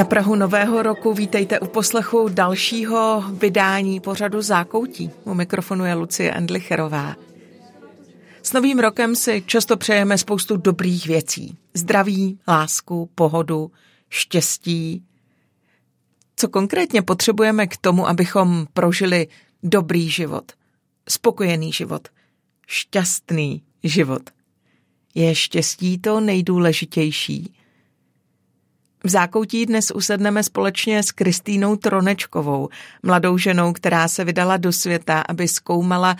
Na Prahu Nového roku vítejte u poslechu dalšího vydání pořadu Zákoutí. U mikrofonu je Lucie Endlicherová. S novým rokem si často přejeme spoustu dobrých věcí. Zdraví, lásku, pohodu, štěstí. Co konkrétně potřebujeme k tomu, abychom prožili dobrý život, spokojený život, šťastný život? Je štěstí to nejdůležitější? V zákoutí dnes usedneme společně s Kristýnou Tronečkovou, mladou ženou, která se vydala do světa, aby zkoumala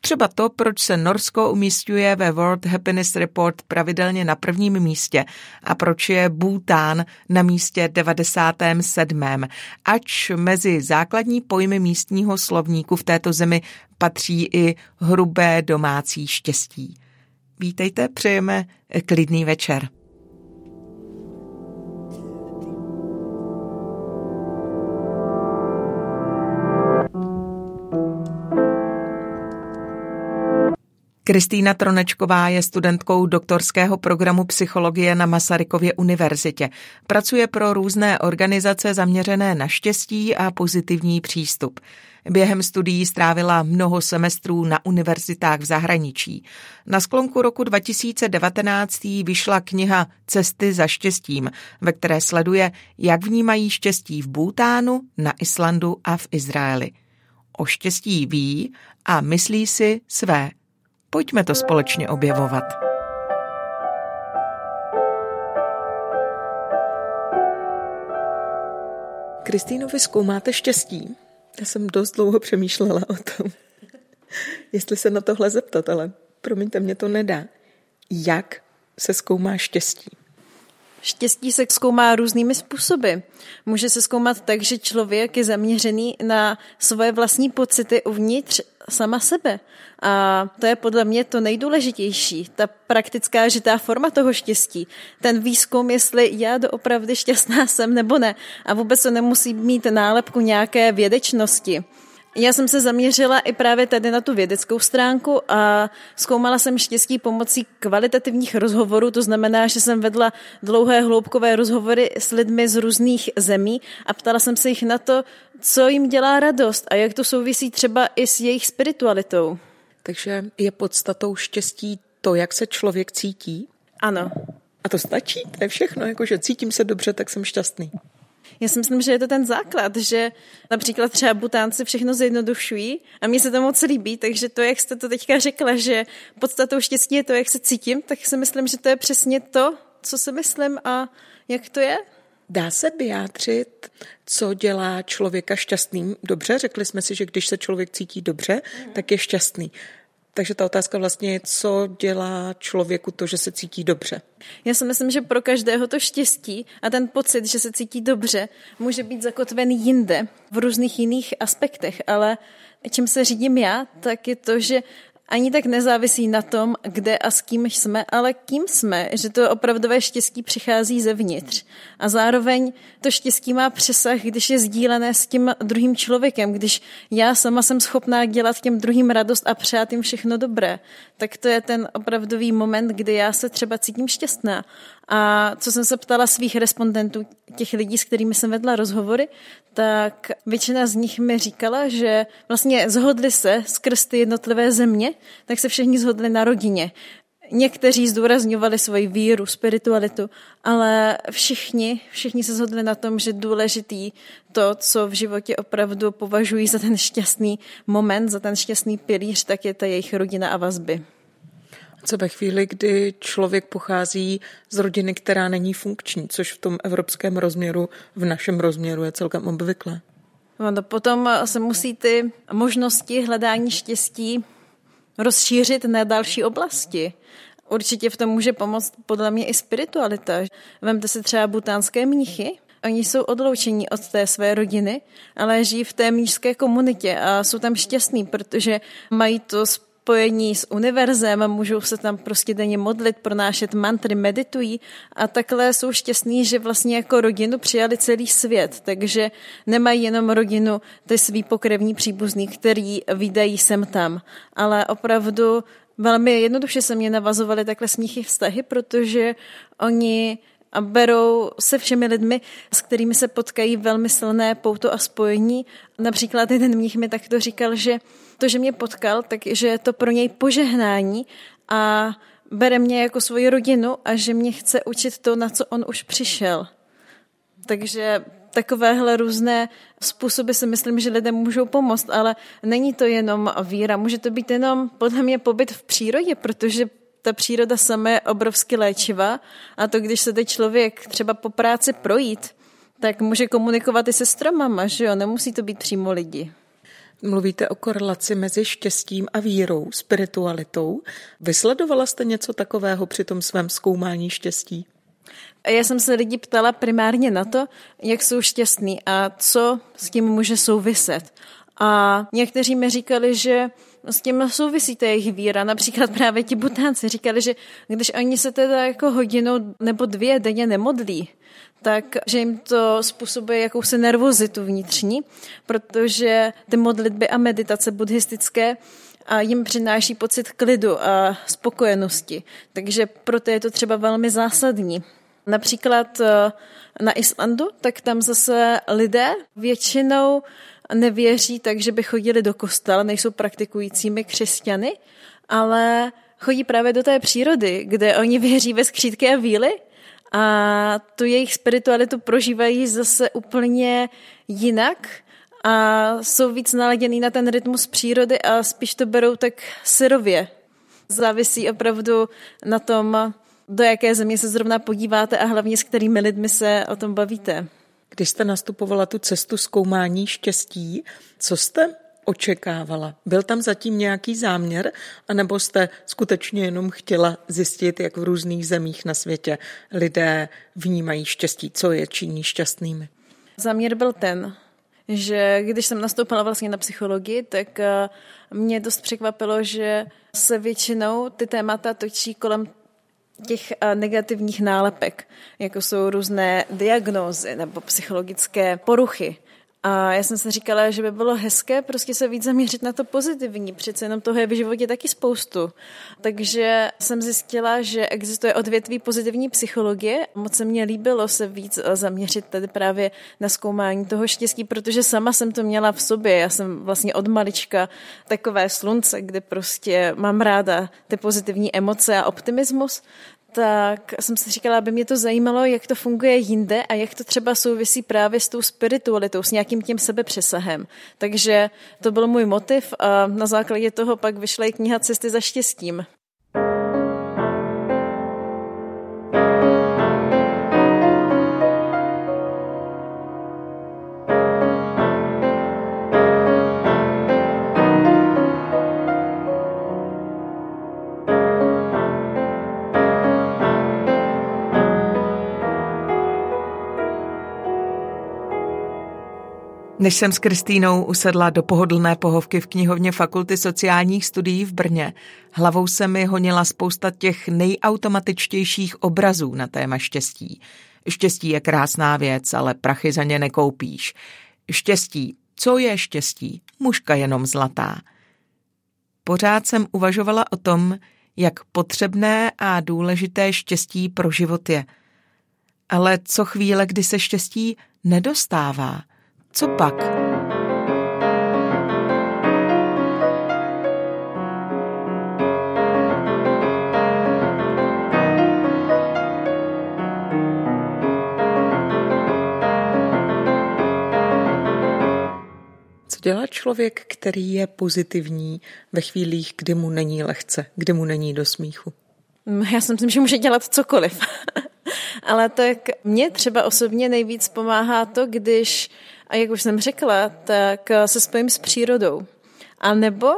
Třeba to, proč se Norsko umístuje ve World Happiness Report pravidelně na prvním místě a proč je Bhután na místě 97. Ač mezi základní pojmy místního slovníku v této zemi patří i hrubé domácí štěstí. Vítejte, přejeme klidný večer. Kristýna Tronečková je studentkou doktorského programu psychologie na Masarykově univerzitě. Pracuje pro různé organizace zaměřené na štěstí a pozitivní přístup. Během studií strávila mnoho semestrů na univerzitách v zahraničí. Na sklonku roku 2019 vyšla kniha Cesty za štěstím, ve které sleduje, jak vnímají štěstí v Bútánu, na Islandu a v Izraeli. O štěstí ví a myslí si své Pojďme to společně objevovat. Kristýno, vy zkoumáte štěstí? Já jsem dost dlouho přemýšlela o tom, jestli se na tohle zeptat, ale promiňte, mě to nedá. Jak se zkoumá štěstí? Štěstí se zkoumá různými způsoby. Může se zkoumat tak, že člověk je zaměřený na svoje vlastní pocity uvnitř sama sebe. A to je podle mě to nejdůležitější, ta praktická žitá forma toho štěstí. Ten výzkum, jestli já doopravdy šťastná jsem nebo ne. A vůbec to nemusí mít nálepku nějaké vědečnosti. Já jsem se zaměřila i právě tady na tu vědeckou stránku a zkoumala jsem štěstí pomocí kvalitativních rozhovorů, to znamená, že jsem vedla dlouhé hloubkové rozhovory s lidmi z různých zemí a ptala jsem se jich na to, co jim dělá radost a jak to souvisí třeba i s jejich spiritualitou. Takže je podstatou štěstí to, jak se člověk cítí? Ano. A to stačí? To je všechno, jakože cítím se dobře, tak jsem šťastný. Já si myslím, že je to ten základ, že například třeba butánci všechno zjednodušují a mně se to moc líbí, takže to, jak jste to teďka řekla, že podstatou štěstí je to, jak se cítím, tak si myslím, že to je přesně to, co si myslím a jak to je. Dá se vyjádřit, co dělá člověka šťastným? Dobře, řekli jsme si, že když se člověk cítí dobře, mm. tak je šťastný. Takže ta otázka vlastně je, co dělá člověku to, že se cítí dobře. Já si myslím, že pro každého to štěstí a ten pocit, že se cítí dobře, může být zakotven jinde, v různých jiných aspektech, ale čím se řídím já, tak je to, že ani tak nezávisí na tom, kde a s kým jsme, ale kým jsme, že to opravdové štěstí přichází zevnitř. A zároveň to štěstí má přesah, když je sdílené s tím druhým člověkem, když já sama jsem schopná dělat těm druhým radost a přát jim všechno dobré, tak to je ten opravdový moment, kdy já se třeba cítím šťastná. A co jsem se ptala svých respondentů, těch lidí, s kterými jsem vedla rozhovory, tak většina z nich mi říkala, že vlastně zhodli se skrz ty jednotlivé země, tak se všichni zhodli na rodině. Někteří zdůrazňovali svoji víru, spiritualitu, ale všichni, všichni se shodli na tom, že důležitý to, co v životě opravdu považují za ten šťastný moment, za ten šťastný pilíř, tak je ta jejich rodina a vazby. Co ve chvíli, kdy člověk pochází z rodiny, která není funkční, což v tom evropském rozměru, v našem rozměru je celkem obvyklé? No, potom se musí ty možnosti hledání štěstí rozšířit na další oblasti. Určitě v tom může pomoct podle mě i spiritualita. Vemte si třeba butánské mnichy, Oni jsou odloučení od té své rodiny, ale žijí v té mnížské komunitě a jsou tam šťastní, protože mají to spojení s univerzem, můžou se tam prostě denně modlit, pronášet mantry, meditují a takhle jsou šťastní, že vlastně jako rodinu přijali celý svět, takže nemají jenom rodinu, ty svý pokrevní příbuzný, který vydají sem tam, ale opravdu velmi jednoduše se mě navazovaly takhle smíchy vztahy, protože oni a berou se všemi lidmi, s kterými se potkají velmi silné pouto a spojení. Například jeden mních mi takto říkal, že to, že mě potkal, takže je to pro něj požehnání a bere mě jako svoji rodinu a že mě chce učit to, na co on už přišel. Takže takovéhle různé způsoby si myslím, že lidem můžou pomoct, ale není to jenom víra, může to být jenom podle mě pobyt v přírodě, protože ta příroda sama je obrovsky léčivá a to, když se teď člověk třeba po práci projít, tak může komunikovat i se stromama, že jo, nemusí to být přímo lidi. Mluvíte o korelaci mezi štěstím a vírou, spiritualitou. Vysledovala jste něco takového při tom svém zkoumání štěstí? Já jsem se lidi ptala primárně na to, jak jsou šťastní a co s tím může souviset. A někteří mi říkali, že s tím souvisí to jejich víra. Například právě ti butánci říkali, že když oni se teda jako hodinu nebo dvě denně nemodlí, tak že jim to způsobuje jakousi nervozitu vnitřní, protože ty modlitby a meditace buddhistické a jim přináší pocit klidu a spokojenosti. Takže proto je to třeba velmi zásadní. Například eh, na Islandu, tak tam zase lidé většinou nevěří tak, že by chodili do kostela, nejsou praktikujícími křesťany, ale chodí právě do té přírody, kde oni věří ve skřítky a víly a tu jejich spiritualitu prožívají zase úplně jinak a jsou víc naladěný na ten rytmus přírody a spíš to berou tak syrově. Závisí opravdu na tom, do jaké země se zrovna podíváte a hlavně s kterými lidmi se o tom bavíte. Když jste nastupovala tu cestu zkoumání štěstí, co jste očekávala? Byl tam zatím nějaký záměr, anebo jste skutečně jenom chtěla zjistit, jak v různých zemích na světě lidé vnímají štěstí, co je činí šťastnými? Záměr byl ten, že když jsem nastoupila vlastně na psychologii, tak eh, mě dost překvapilo, že se většinou ty témata točí kolem těch eh, negativních nálepek, jako jsou různé diagnózy nebo psychologické poruchy. A já jsem si říkala, že by bylo hezké prostě se víc zaměřit na to pozitivní. Přece jenom toho je v životě taky spoustu. Takže jsem zjistila, že existuje odvětví pozitivní psychologie. Moc se mně líbilo se víc zaměřit tady právě na zkoumání toho štěstí, protože sama jsem to měla v sobě. Já jsem vlastně od malička takové slunce, kde prostě mám ráda ty pozitivní emoce a optimismus tak jsem si říkala, aby mě to zajímalo, jak to funguje jinde a jak to třeba souvisí právě s tou spiritualitou, s nějakým tím sebepřesahem. Takže to byl můj motiv a na základě toho pak vyšla i kniha Cesty za štěstím. Než jsem s Kristýnou usedla do pohodlné pohovky v knihovně Fakulty sociálních studií v Brně, hlavou se mi honila spousta těch nejautomatičtějších obrazů na téma štěstí. Štěstí je krásná věc, ale prachy za ně nekoupíš. Štěstí, co je štěstí? Mužka jenom zlatá. Pořád jsem uvažovala o tom, jak potřebné a důležité štěstí pro život je. Ale co chvíle, kdy se štěstí nedostává – co pak? Co dělá člověk, který je pozitivní ve chvílích, kdy mu není lehce, kdy mu není do smíchu? Já si myslím, že může dělat cokoliv. Ale tak mě třeba osobně nejvíc pomáhá to, když a jak už jsem řekla, tak eh, se spojím s přírodou. A nebo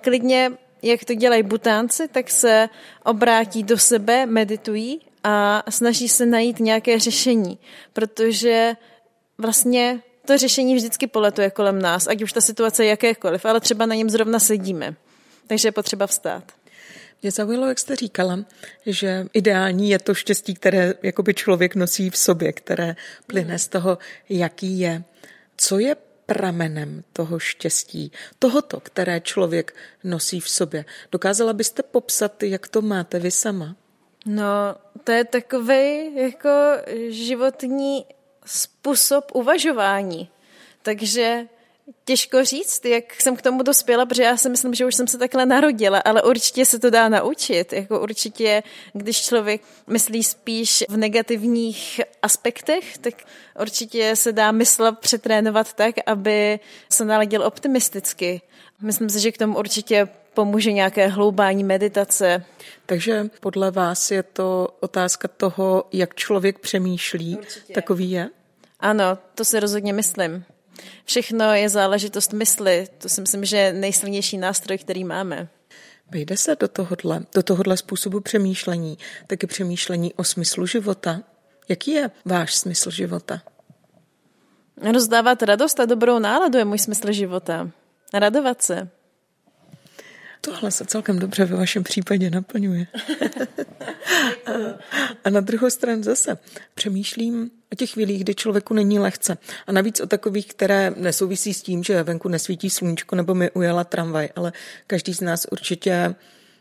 klidně, jak to dělají butánci, tak se obrátí do sebe, meditují a snaží se najít nějaké řešení, protože vlastně to řešení vždycky poletuje kolem nás, ať už ta situace je jakékoliv, ale třeba na něm zrovna sedíme. Takže je potřeba vstát. Mě zaujalo, jak jste říkala, že ideální je to štěstí, které jakoby člověk nosí v sobě, které plyne z toho, jaký je. Co je pramenem toho štěstí, tohoto, které člověk nosí v sobě? Dokázala byste popsat, jak to máte vy sama? No, to je takový jako životní způsob uvažování. Takže těžko říct, jak jsem k tomu dospěla, protože já si myslím, že už jsem se takhle narodila, ale určitě se to dá naučit. Jako určitě, když člověk myslí spíš v negativních aspektech, tak určitě se dá mysl přetrénovat tak, aby se naladil optimisticky. Myslím si, že k tomu určitě pomůže nějaké hloubání meditace. Takže podle vás je to otázka toho, jak člověk přemýšlí, Určitě. takový je? Ano, to si rozhodně myslím. Všechno je záležitost mysli. To si myslím, že je nejsilnější nástroj, který máme. Vejde se do tohohle, do tohohle způsobu přemýšlení, taky přemýšlení o smyslu života. Jaký je váš smysl života? Rozdávat radost a dobrou náladu je můj smysl života. Radovat se. Tohle se celkem dobře ve vašem případě naplňuje. a na druhou stranu zase přemýšlím o těch chvílích, kdy člověku není lehce. A navíc o takových, které nesouvisí s tím, že venku nesvítí sluníčko nebo mi ujela tramvaj, ale každý z nás určitě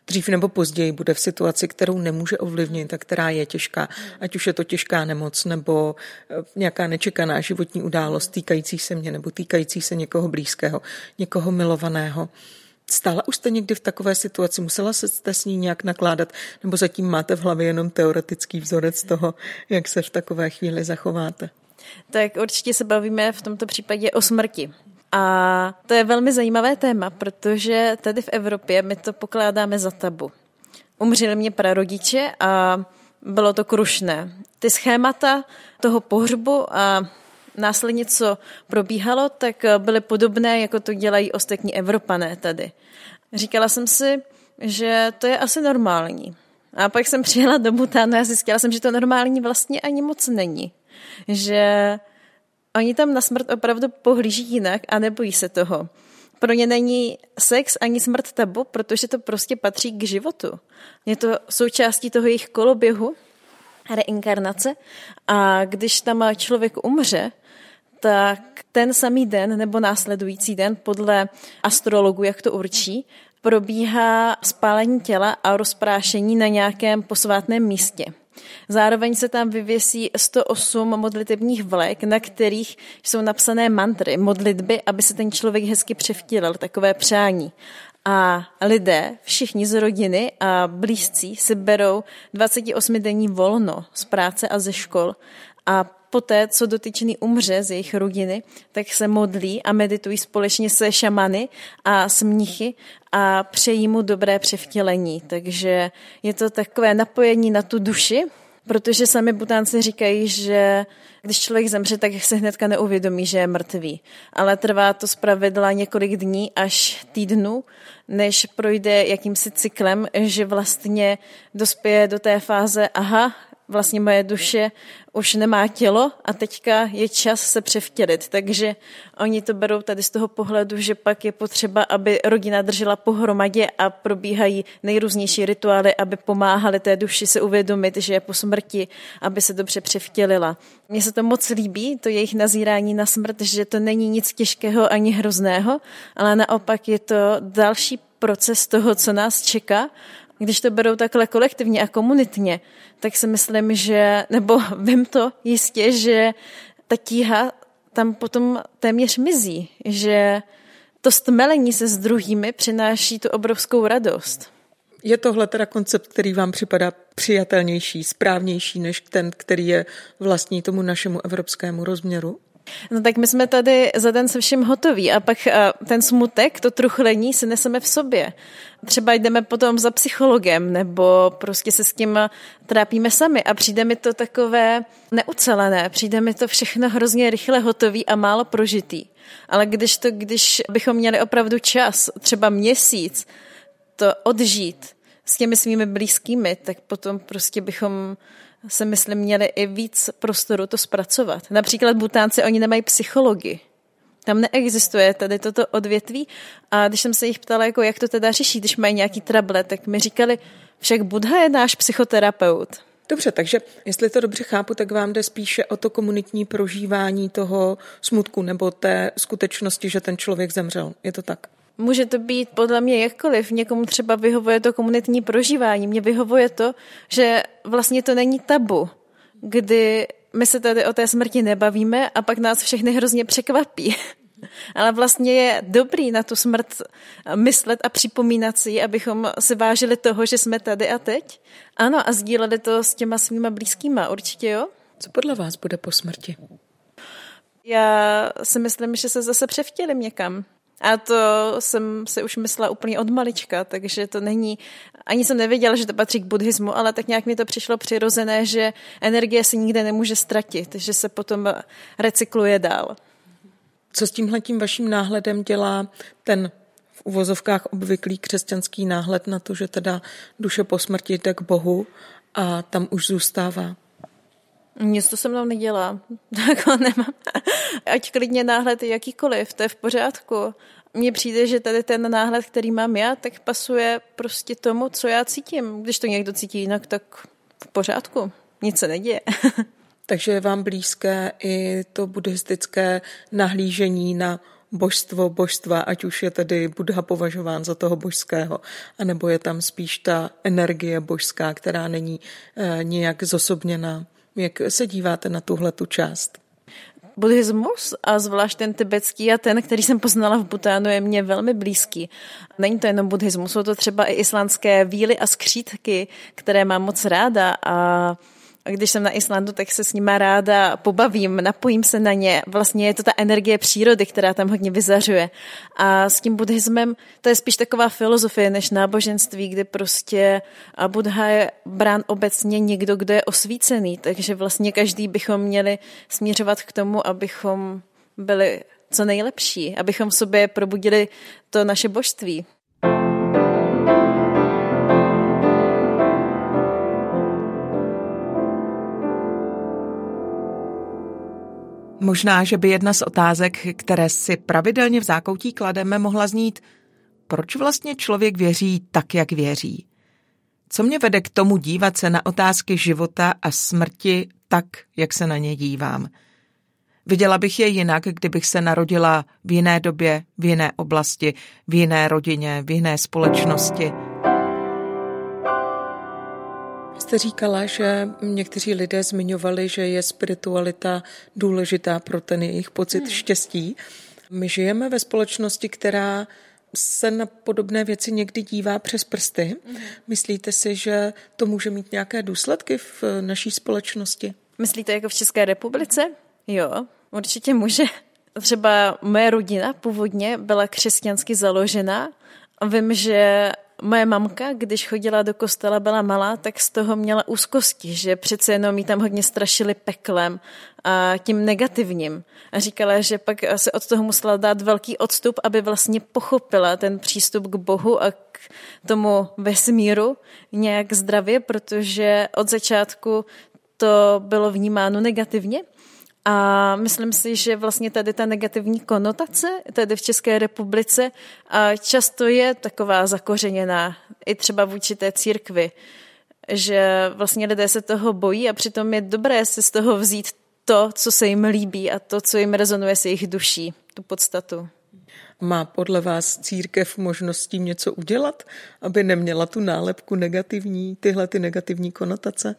dřív nebo později bude v situaci, kterou nemůže ovlivnit a která je těžká. Ať už je to těžká nemoc nebo eh, nějaká nečekaná životní událost týkající se mě nebo týkající se někoho blízkého, někoho milovaného. Stála už jste někdy v takové situaci? Musela jste s ní nějak nakládat? Nebo zatím máte v hlavě jenom teoretický vzorec toho, jak se v takové chvíli zachováte? Tak určitě se bavíme v tomto případě o smrti. A to je velmi zajímavé téma, protože tady v Evropě my to pokládáme za tabu. Umřeli mě prarodiče a bylo to krušné. Ty schémata toho pohřbu a následně, co probíhalo, tak byly podobné, jako to dělají ostatní Evropané tady. Říkala jsem si, že to je asi normální. A pak jsem přijela do Butánu a zjistila jsem, že to normální vlastně ani moc není. Že oni tam na smrt opravdu pohlíží jinak a nebojí se toho. Pro ně není sex ani smrt tabu, protože to prostě patří k životu. Je to součástí toho jejich koloběhu, reinkarnace a když tam člověk umře, tak ten samý den nebo následující den podle astrologu, jak to určí, probíhá spálení těla a rozprášení na nějakém posvátném místě. Zároveň se tam vyvěsí 108 modlitebních vlek, na kterých jsou napsané mantry, modlitby, aby se ten člověk hezky převtílel, takové přání. A lidé, všichni z rodiny a blízcí si berou 28 denní volno z práce a ze škol a poté, co dotyčný umře z jejich rodiny, tak se modlí a meditují společně se šamany a s mnichy a přejí mu dobré převtělení. Takže je to takové napojení na tu duši, protože sami butánci říkají, že když člověk zemře, tak se hnedka neuvědomí, že je mrtvý. Ale trvá to zpravidla několik dní až týdnů, než projde jakýmsi cyklem, že vlastně dospěje do té fáze, aha, vlastně moje duše už nemá tělo a teďka je čas se převtělit. Takže oni to berou tady z toho pohledu, že pak je potřeba, aby rodina držela pohromadě a probíhají nejrůznější rituály, aby pomáhali té duši se uvědomit, že je po smrti, aby se dobře převtělila. Mně se to moc líbí, to jejich nazírání na smrt, že to není nic těžkého ani hrozného, ale naopak je to další proces toho, co nás čeká když to berou takhle kolektivně a komunitně, tak si myslím, že, nebo vím to jistě, že ta tíha tam potom téměř mizí, že to stmelení se s druhými přináší tu obrovskou radost. Je tohle teda koncept, který vám připadá přijatelnější, správnější než ten, který je vlastní tomu našemu evropskému rozměru? No tak my jsme tady za den se vším hotoví a pak ten smutek, to truchlení si neseme v sobě. Třeba jdeme potom za psychologem nebo prostě se s tím trápíme sami a přijde mi to takové neucelené, přijde mi to všechno hrozně rychle hotový a málo prožitý. Ale když to, když bychom měli opravdu čas, třeba měsíc, to odžít s těmi svými blízkými, tak potom prostě bychom se myslím měli i víc prostoru to zpracovat. Například Butánci, oni nemají psychologi. Tam neexistuje tady toto odvětví a když jsem se jich ptala, jako jak to teda řeší, když mají nějaký trable, tak mi říkali, však Budha je náš psychoterapeut. Dobře, takže jestli to dobře chápu, tak vám jde spíše o to komunitní prožívání toho smutku nebo té skutečnosti, že ten člověk zemřel. Je to tak? Může to být podle mě jakkoliv. Někomu třeba vyhovuje to komunitní prožívání. Mně vyhovuje to, že vlastně to není tabu, kdy my se tady o té smrti nebavíme a pak nás všechny hrozně překvapí. Ale vlastně je dobrý na tu smrt myslet a připomínat si, abychom si vážili toho, že jsme tady a teď. Ano, a sdíleli to s těma svýma blízkýma, určitě jo. Co podle vás bude po smrti? Já si myslím, že se zase převtělím někam. A to jsem si už myslela úplně od malička, takže to není, ani jsem nevěděla, že to patří k buddhismu, ale tak nějak mi to přišlo přirozené, že energie se nikde nemůže ztratit, že se potom recykluje dál. Co s tímhletím vaším náhledem dělá ten v uvozovkách obvyklý křesťanský náhled na to, že teda duše po smrti jde k Bohu a tam už zůstává? Nic to se mnou nedělá. Tak ho nemám. Ať klidně náhled jakýkoliv, to je v pořádku. Mně přijde, že tady ten náhled, který mám já, tak pasuje prostě tomu, co já cítím. Když to někdo cítí jinak, tak v pořádku. Nic se neděje. Takže je vám blízké i to buddhistické nahlížení na božstvo božstva, ať už je tedy Buddha považován za toho božského, anebo je tam spíš ta energie božská, která není e, nějak zosobněná. Jak se díváte na tuhle tu část? Buddhismus a zvlášť ten tibetský a ten, který jsem poznala v Butánu, je mně velmi blízký. Není to jenom buddhismus, jsou to třeba i islandské víly a skřítky, které mám moc ráda a a když jsem na Islandu, tak se s nima ráda pobavím, napojím se na ně. Vlastně je to ta energie přírody, která tam hodně vyzařuje. A s tím buddhismem to je spíš taková filozofie než náboženství, kdy prostě Buddha je brán obecně někdo, kdo je osvícený. Takže vlastně každý bychom měli směřovat k tomu, abychom byli co nejlepší, abychom v sobě probudili to naše božství. Možná, že by jedna z otázek, které si pravidelně v zákoutí klademe, mohla znít, proč vlastně člověk věří tak, jak věří? Co mě vede k tomu dívat se na otázky života a smrti tak, jak se na ně dívám? Viděla bych je jinak, kdybych se narodila v jiné době, v jiné oblasti, v jiné rodině, v jiné společnosti – jste říkala, že někteří lidé zmiňovali, že je spiritualita důležitá pro ten jejich pocit hmm. štěstí. My žijeme ve společnosti, která se na podobné věci někdy dívá přes prsty. Hmm. Myslíte si, že to může mít nějaké důsledky v naší společnosti? Myslíte jako v České republice? Jo, určitě může. Třeba moje rodina původně byla křesťansky založena. Vím, že moje mamka, když chodila do kostela, byla malá, tak z toho měla úzkosti, že přece jenom jí tam hodně strašili peklem a tím negativním. A říkala, že pak se od toho musela dát velký odstup, aby vlastně pochopila ten přístup k Bohu a k tomu vesmíru nějak zdravě, protože od začátku to bylo vnímáno negativně. A myslím si, že vlastně tady ta negativní konotace tady v České republice a často je taková zakořeněná i třeba vůči té církvi, že vlastně lidé se toho bojí a přitom je dobré si z toho vzít to, co se jim líbí a to, co jim rezonuje s jejich duší, tu podstatu. Má podle vás církev možností něco udělat, aby neměla tu nálepku negativní, tyhle ty negativní konotace?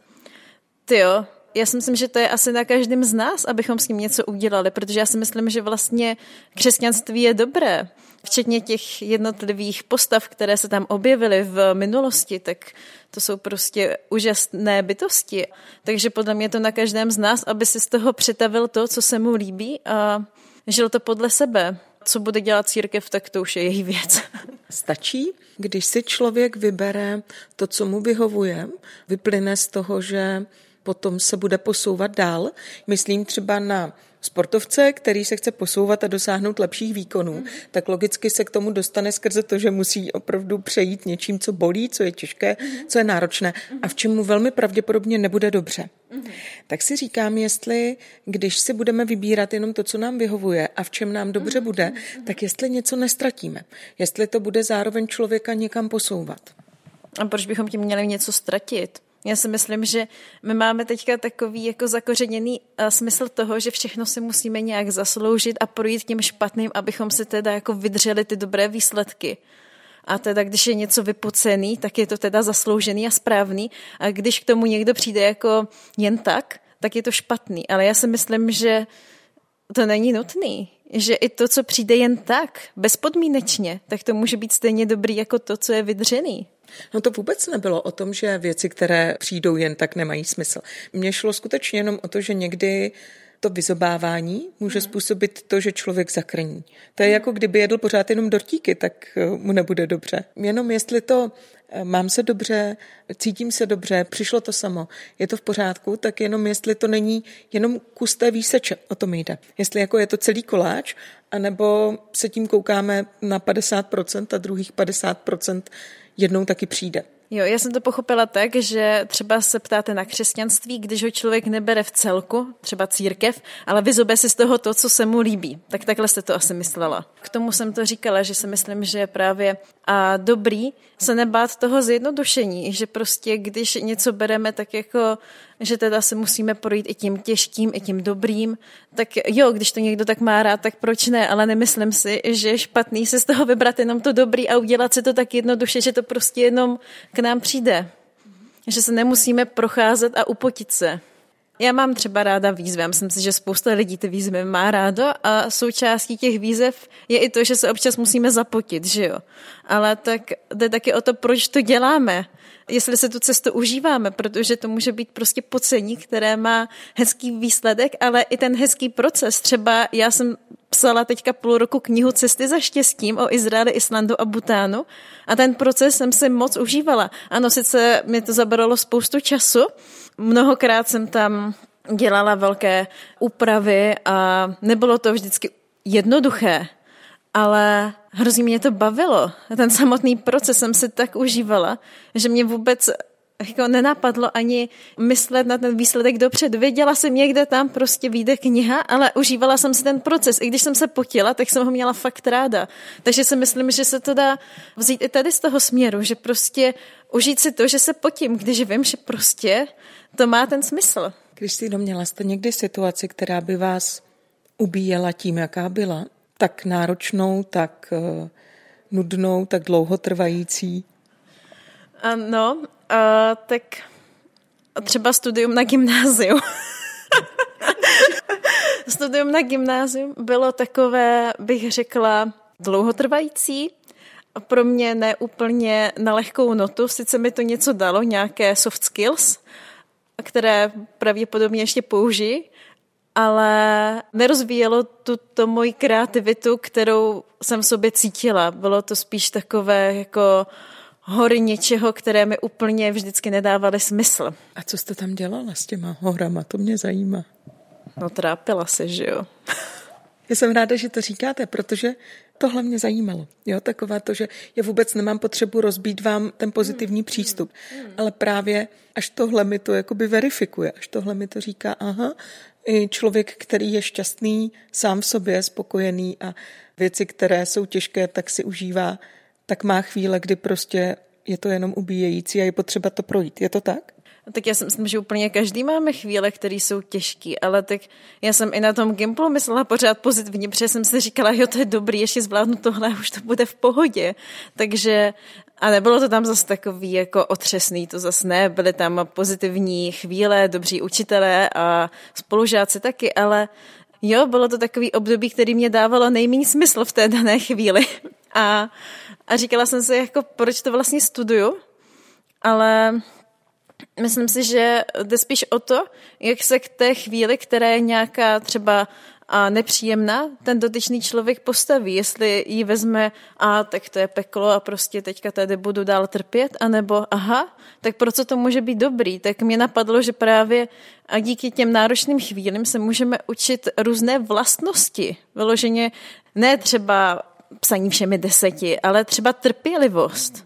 Ty jo, já si myslím, že to je asi na každém z nás, abychom s ním něco udělali, protože já si myslím, že vlastně křesťanství je dobré. Včetně těch jednotlivých postav, které se tam objevily v minulosti, tak to jsou prostě úžasné bytosti. Takže podle mě je to na každém z nás, aby si z toho přetavil to, co se mu líbí a žil to podle sebe. Co bude dělat církev, tak to už je její věc. Stačí, když si člověk vybere to, co mu vyhovuje, vyplyne z toho, že potom se bude posouvat dál. Myslím třeba na sportovce, který se chce posouvat a dosáhnout lepších výkonů, mm. tak logicky se k tomu dostane skrze to, že musí opravdu přejít něčím, co bolí, co je těžké, mm. co je náročné a v čem mu velmi pravděpodobně nebude dobře. Mm. Tak si říkám, jestli, když si budeme vybírat jenom to, co nám vyhovuje a v čem nám dobře mm. bude, tak jestli něco nestratíme. Jestli to bude zároveň člověka někam posouvat. A proč bychom tím měli něco ztratit? Já si myslím, že my máme teďka takový jako zakořeněný uh, smysl toho, že všechno si musíme nějak zasloužit a projít tím špatným, abychom si teda jako vydřeli ty dobré výsledky. A teda, když je něco vypocený, tak je to teda zasloužený a správný. A když k tomu někdo přijde jako jen tak, tak je to špatný. Ale já si myslím, že to není nutný. Že i to, co přijde jen tak, bezpodmínečně, tak to může být stejně dobrý jako to, co je vydřený. No to vůbec nebylo o tom, že věci, které přijdou jen tak, nemají smysl. Mně šlo skutečně jenom o to, že někdy to vyzobávání může hmm. způsobit to, že člověk zakrní. To je jako kdyby jedl pořád jenom dortíky, tak eh, mu nebude dobře. Jenom jestli to eh, mám se dobře, cítím se dobře, přišlo to samo, je to v pořádku, tak jenom jestli to není jenom kus té výseče, o tom jde. Jestli jako je to celý koláč, anebo se tím koukáme na 50% a druhých 50% jednou taky přijde. Jo, já jsem to pochopila tak, že třeba se ptáte na křesťanství, když ho člověk nebere v celku, třeba církev, ale vyzobe si z toho to, co se mu líbí. Tak takhle jste to asi myslela. K tomu jsem to říkala, že si myslím, že právě a dobrý se nebát toho zjednodušení, že prostě když něco bereme tak jako, že teda se musíme projít i tím těžkým, i tím dobrým, tak jo, když to někdo tak má rád, tak proč ne, ale nemyslím si, že je špatný se z toho vybrat jenom to dobrý a udělat si to tak jednoduše, že to prostě jenom k nám přijde. Že se nemusíme procházet a upotit se. Já mám třeba ráda výzvy, myslím si, že spousta lidí ty výzvy má rádo a součástí těch výzev je i to, že se občas musíme zapotit, že jo. Ale tak jde taky o to, proč to děláme jestli se tu cestu užíváme, protože to může být prostě pocení, které má hezký výsledek, ale i ten hezký proces. Třeba já jsem psala teďka půl roku knihu Cesty za štěstím o Izraeli, Islandu a Butánu a ten proces jsem si moc užívala. Ano, sice mi to zabralo spoustu času, mnohokrát jsem tam dělala velké úpravy a nebylo to vždycky jednoduché, ale hrozně mě to bavilo. Ten samotný proces jsem si tak užívala, že mě vůbec jako nenapadlo ani myslet na ten výsledek dopředu. Věděla jsem někde tam prostě vyjde kniha, ale užívala jsem si ten proces. I když jsem se potila, tak jsem ho měla fakt ráda. Takže si myslím, že se to dá vzít i tady z toho směru, že prostě užít si to, že se potím, když vím, že prostě to má ten smysl. Kristýno, měla jste někdy situaci, která by vás ubíjela tím, jaká byla? tak náročnou, tak uh, nudnou, tak dlouhotrvající? Ano, uh, tak třeba studium na gymnáziu. studium na gymnázium bylo takové, bych řekla, dlouhotrvající. Pro mě ne úplně na lehkou notu, sice mi to něco dalo, nějaké soft skills, které pravděpodobně ještě použiji, ale nerozvíjelo tuto moji kreativitu, kterou jsem v sobě cítila. Bylo to spíš takové jako hory něčeho, které mi úplně vždycky nedávaly smysl. A co jste tam dělala s těma horama? To mě zajímá. No trápila se, že jo. Já jsem ráda, že to říkáte, protože tohle mě zajímalo. Jo, takové to, že já vůbec nemám potřebu rozbít vám ten pozitivní hmm. přístup, hmm. ale právě až tohle mi to jakoby verifikuje, až tohle mi to říká, aha, i člověk, který je šťastný, sám v sobě, spokojený a věci, které jsou těžké, tak si užívá, tak má chvíle, kdy prostě je to jenom ubíjející a je potřeba to projít. Je to tak? Tak já si myslím, že úplně každý máme chvíle, které jsou těžké, ale tak já jsem i na tom Gimplu myslela pořád pozitivně, protože jsem si říkala, jo, to je dobrý, ještě zvládnu tohle, už to bude v pohodě. Takže a nebylo to tam zase takový jako otřesný, to zase ne, byly tam pozitivní chvíle, dobří učitelé a spolužáci taky, ale jo, bylo to takový období, který mě dávalo nejméně smysl v té dané chvíli. A, a říkala jsem si, jako, proč to vlastně studuju, ale myslím si, že jde spíš o to, jak se k té chvíli, která je nějaká třeba a nepříjemná, ten dotyčný člověk postaví, jestli ji vezme a tak to je peklo a prostě teďka tady budu dál trpět, anebo aha, tak pro co to může být dobrý? Tak mě napadlo, že právě a díky těm náročným chvílim se můžeme učit různé vlastnosti. Vyloženě ne třeba psaní všemi deseti, ale třeba trpělivost,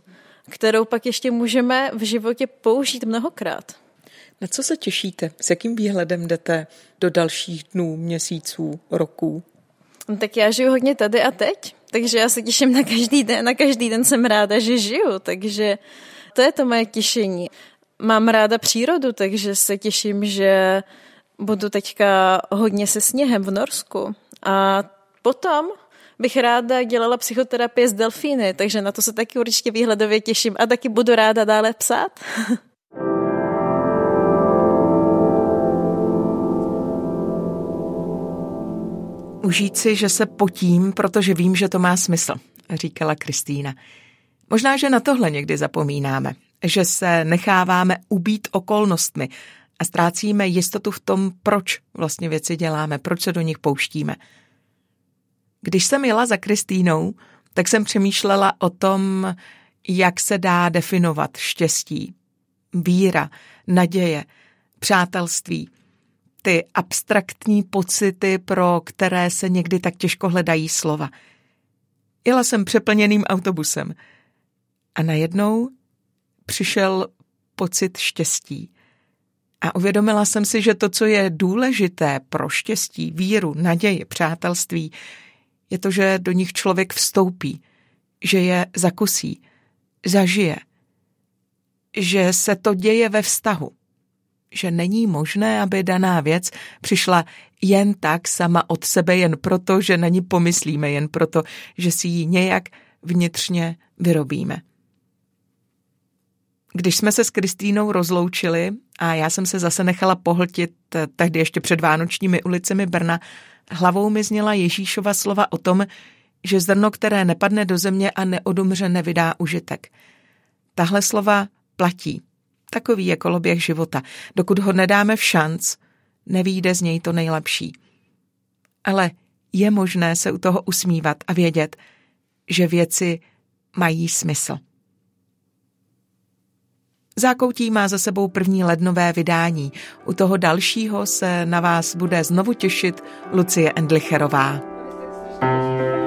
kterou pak ještě můžeme v životě použít mnohokrát. Na co se těšíte? S jakým výhledem jdete do dalších dnů, měsíců, roků? No, tak já žiju hodně tady a teď, takže já se těším na každý den. Na každý den jsem ráda, že žiju, takže to je to moje těšení. mám ráda přírodu, takže se těším, že budu teďka hodně se sněhem v Norsku. A potom bych ráda dělala psychoterapie s delfíny, takže na to se taky určitě výhledově těším a taky budu ráda dále psát. Užít si, že se potím, protože vím, že to má smysl, říkala Kristýna. Možná, že na tohle někdy zapomínáme, že se necháváme ubít okolnostmi a ztrácíme jistotu v tom, proč vlastně věci děláme, proč se do nich pouštíme. Když jsem jela za Kristýnou, tak jsem přemýšlela o tom, jak se dá definovat štěstí, víra, naděje, přátelství, ty abstraktní pocity, pro které se někdy tak těžko hledají slova. Jela jsem přeplněným autobusem a najednou přišel pocit štěstí. A uvědomila jsem si, že to, co je důležité pro štěstí, víru, naději, přátelství, je to, že do nich člověk vstoupí, že je zakusí, zažije, že se to děje ve vztahu, že není možné, aby daná věc přišla jen tak sama od sebe, jen proto, že na ní pomyslíme, jen proto, že si ji nějak vnitřně vyrobíme. Když jsme se s Kristýnou rozloučili a já jsem se zase nechala pohltit eh, tehdy ještě před vánočními ulicemi Brna, hlavou mi zněla Ježíšova slova o tom, že zrno, které nepadne do země a neodumře, nevydá užitek. Tahle slova platí. Takový je koloběh života. Dokud ho nedáme v šanc, nevýjde z něj to nejlepší. Ale je možné se u toho usmívat a vědět, že věci mají smysl. Zákoutí má za sebou první lednové vydání. U toho dalšího se na vás bude znovu těšit Lucie Endlicherová. thank you